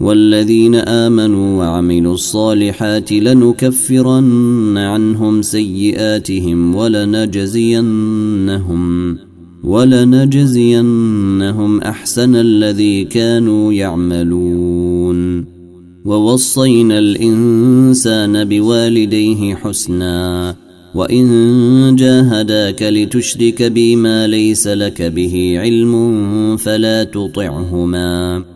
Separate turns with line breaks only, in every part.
والذين آمنوا وعملوا الصالحات لنكفرن عنهم سيئاتهم ولنجزينهم ولنجزينهم أحسن الذي كانوا يعملون. ووصينا الإنسان بوالديه حسنا وإن جاهداك لتشرك بي ما ليس لك به علم فلا تطعهما.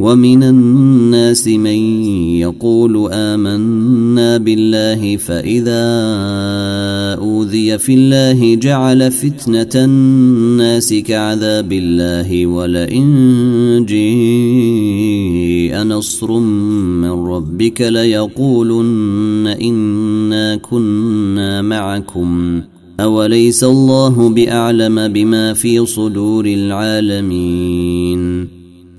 ومن الناس من يقول آمنا بالله فإذا أوذي في الله جعل فتنة الناس كعذاب الله ولئن جيء نصر من ربك ليقولن إنا كنا معكم. أوليس الله بأعلم بما في صدور العالمين؟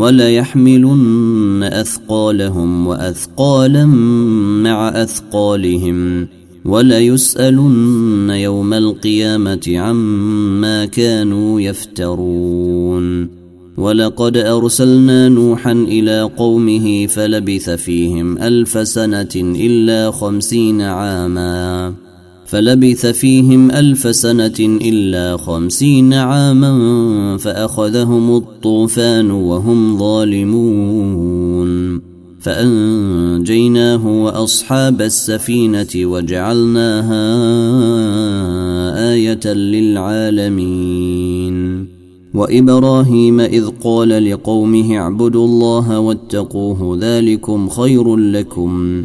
وليحملن أثقالهم وأثقالا مع أثقالهم وليسألن يوم القيامة عما كانوا يفترون ولقد أرسلنا نوحا إلى قومه فلبث فيهم ألف سنة إلا خمسين عاما فلبث فيهم ألف سنة إلا خمسين عاما فأخذهم الطوفان وهم ظالمون. فأنجيناه وأصحاب السفينة وجعلناها آية للعالمين. وإبراهيم إذ قال لقومه اعبدوا الله واتقوه ذلكم خير لكم.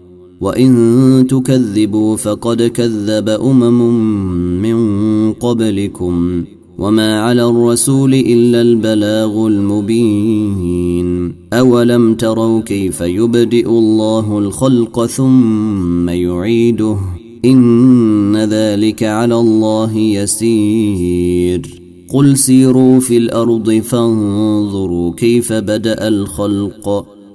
وإن تكذبوا فقد كذب أمم من قبلكم وما على الرسول إلا البلاغ المبين. أولم تروا كيف يبدئ الله الخلق ثم يعيده؟ إن ذلك على الله يسير. قل سيروا في الأرض فانظروا كيف بدأ الخلق.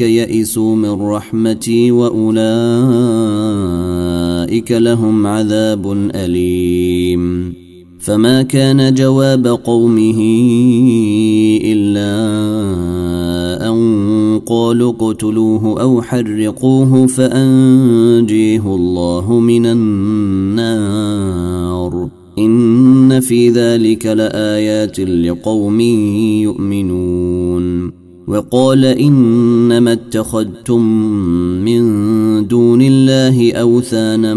يئسوا من رحمتي وأولئك لهم عذاب أليم. فما كان جواب قومه إلا قالوا اقتلوه أو حرقوه فأنجيه الله من النار. إن في ذلك لآيات لقوم يؤمنون. وقال إنما اتخذتم من دون الله أوثانا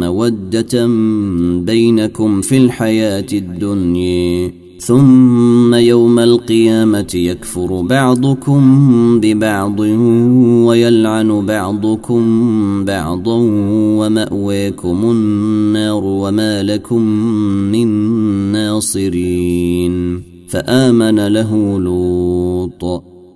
مودة بينكم في الحياة الدنيا ثم يوم القيامة يكفر بعضكم ببعض ويلعن بعضكم بعضا ومأويكم النار وما لكم من ناصرين. فآمن له لوط.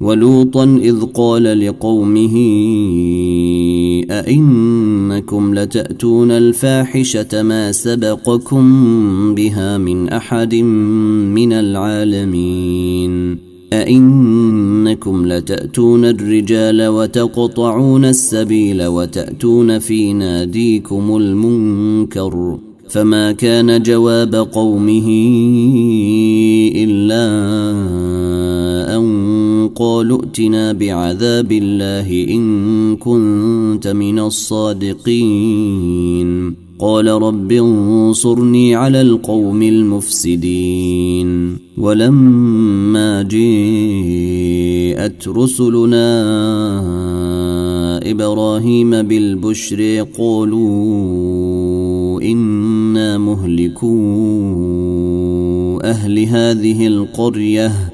ولوطا إذ قال لقومه أئنكم لتأتون الفاحشة ما سبقكم بها من أحد من العالمين أئنكم لتأتون الرجال وتقطعون السبيل وتأتون في ناديكم المنكر فما كان جواب قومه إلا قالوا ائتنا بعذاب الله إن كنت من الصادقين. قال رب انصرني على القوم المفسدين. ولما جاءت رسلنا إبراهيم بالبشر قالوا إنا مهلكو أهل هذه القرية.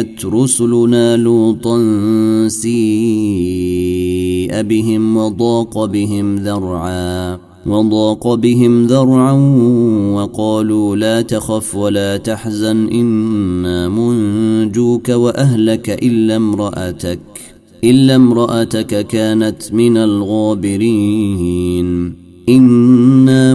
جاءت رسلنا لوطا سيء بهم وضاق بهم ذرعا وضاق بهم ذرعا وقالوا لا تخف ولا تحزن إنا منجوك وأهلك إلا امرأتك إلا امرأتك كانت من الغابرين. إنا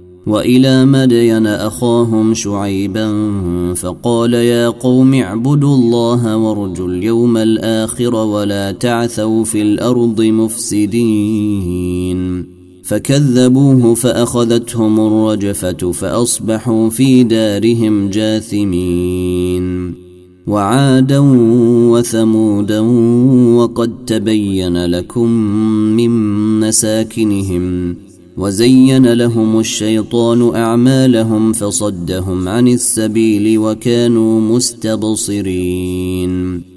وإلى مدين أخاهم شعيبا فقال يا قوم اعبدوا الله وارجوا اليوم الآخر ولا تعثوا في الأرض مفسدين. فكذبوه فأخذتهم الرجفة فأصبحوا في دارهم جاثمين. وعادا وثمودا وقد تبين لكم من مساكنهم وزين لهم الشيطان أعمالهم فصدهم عن السبيل وكانوا مستبصرين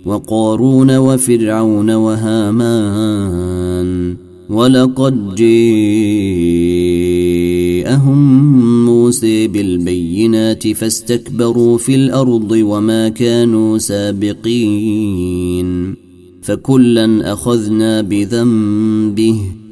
وقارون وفرعون وهامان ولقد جاءهم موسى بالبينات فاستكبروا في الأرض وما كانوا سابقين فكلا أخذنا بذنبه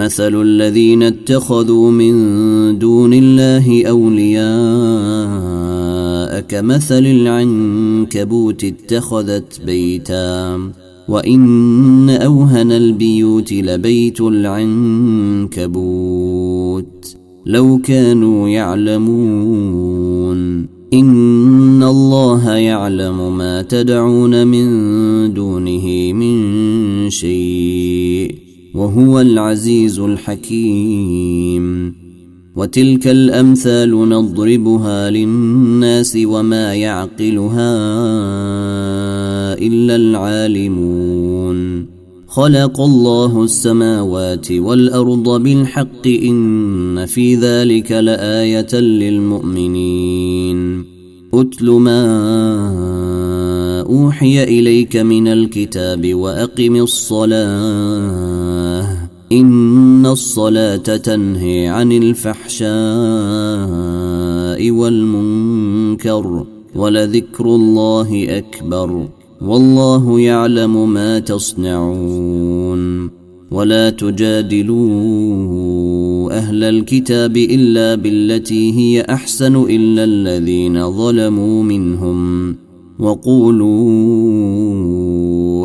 مثل الذين اتخذوا من دون الله أولياء كمثل العنكبوت اتخذت بيتا. وإن أوهن البيوت لبيت العنكبوت. لو كانوا يعلمون. إن الله يعلم ما تدعون من دونه من شيء. وهو العزيز الحكيم. وتلك الأمثال نضربها للناس وما يعقلها إلا العالمون. خلق الله السماوات والأرض بالحق إن في ذلك لآية للمؤمنين. اتل ما أوحي إليك من الكتاب وأقم الصلاة. إن الصلاة تنهي عن الفحشاء والمنكر ولذكر الله أكبر والله يعلم ما تصنعون ولا تجادلوا أهل الكتاب إلا بالتي هي أحسن إلا الذين ظلموا منهم وقولوا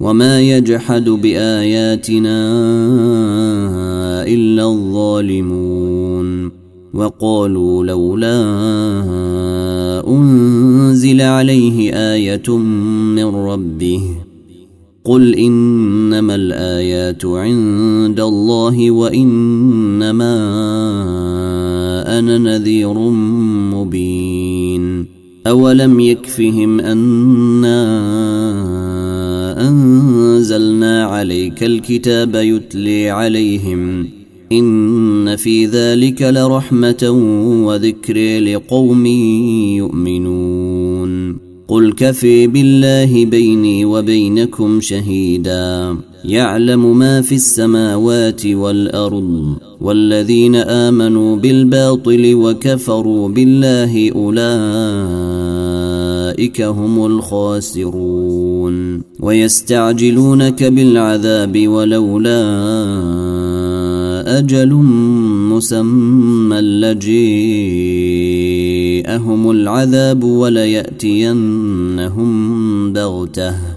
وما يجحد باياتنا الا الظالمون وقالوا لولا انزل عليه إيه من ربه قل انما الايات عند الله وانما أنا نذير مبين اولم يكفهم أنا انزلنا عليك الكتاب يتلي عليهم. إن في ذلك لرحمة وذكر لقوم يؤمنون. قل كفي بالله بيني وبينكم شهيدا. يعلم ما في السماوات والأرض والذين آمنوا بالباطل وكفروا بالله أولئك هم الخاسرون. ويستعجلونك بالعذاب ولولا أجل مسمى لجيءهم العذاب وليأتينهم بغتة.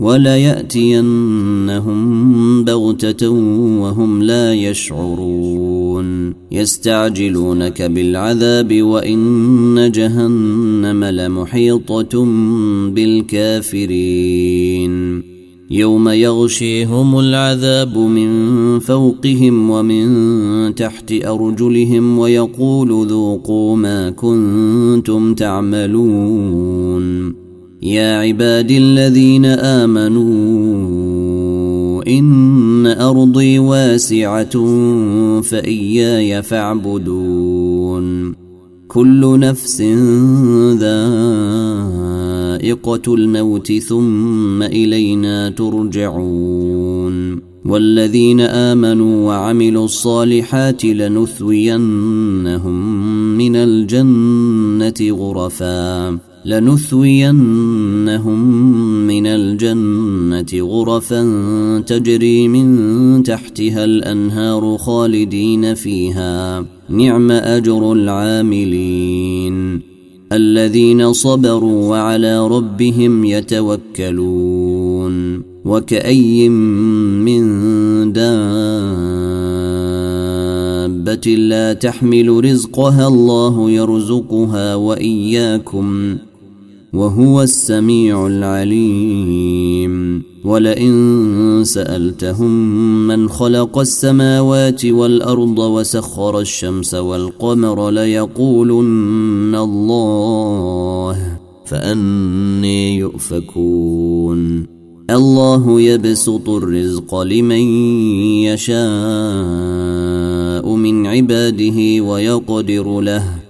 وليأتينهم بغتة وهم لا يشعرون. يستعجلونك بالعذاب وإن جهنم لمحيطة بالكافرين. يوم يغشيهم العذاب من فوقهم ومن تحت أرجلهم ويقول ذوقوا ما كنتم تعملون. يا عبادي الذين آمنوا إن أرضي واسعة فإياي فاعبدون. كل نفس ذائقة الموت ثم إلينا ترجعون. والذين آمنوا وعملوا الصالحات لنثوينهم من الجنة غرفاً. لنثوينهم من الجنة غرفا تجري من تحتها الأنهار خالدين فيها. نعم أجر العاملين. الذين صبروا وعلى ربهم يتوكلون. وكأي من دابة لا تحمل رزقها الله يرزقها وإياكم. وهو السميع العليم. ولئن سألتهم من خلق السماوات والأرض وسخر الشمس والقمر ليقولن الله فأني يؤفكون. الله يبسط الرزق لمن يشاء من عباده ويقدر له.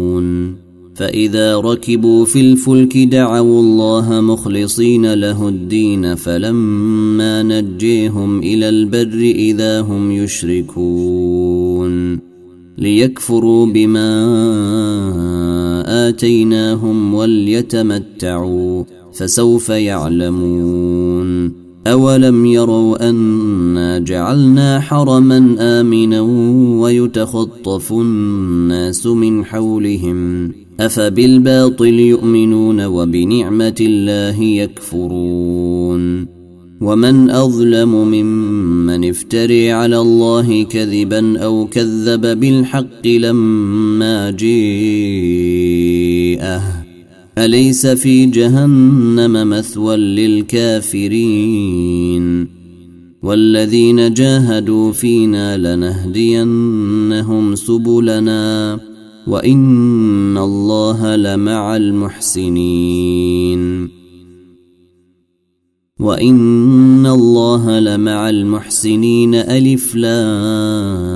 فإذا ركبوا في الفلك دعوا الله مخلصين له الدين فلما نجيهم إلى البر إذا هم يشركون. ليكفروا بما آتيناهم وليتمتعوا فسوف يعلمون. أولم يروا أنا جعلنا حرما آمنا ويتخطف الناس من حولهم أفبالباطل يؤمنون وبنعمة الله يكفرون ومن أظلم ممن افتري على الله كذبا أو كذب بالحق لما جيءه أليس في جهنم مثوى للكافرين والذين جاهدوا فينا لنهدينهم سبلنا وان الله لمع المحسنين وان الله لمع المحسنين الف لام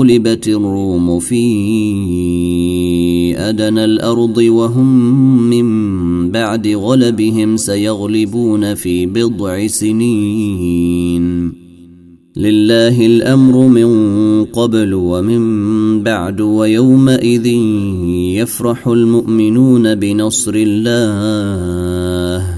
غلبت الروم في ادنى الأرض وهم من بعد غلبهم سيغلبون في بضع سنين لله الأمر من قبل ومن بعد ويومئذ يفرح المؤمنون بنصر الله.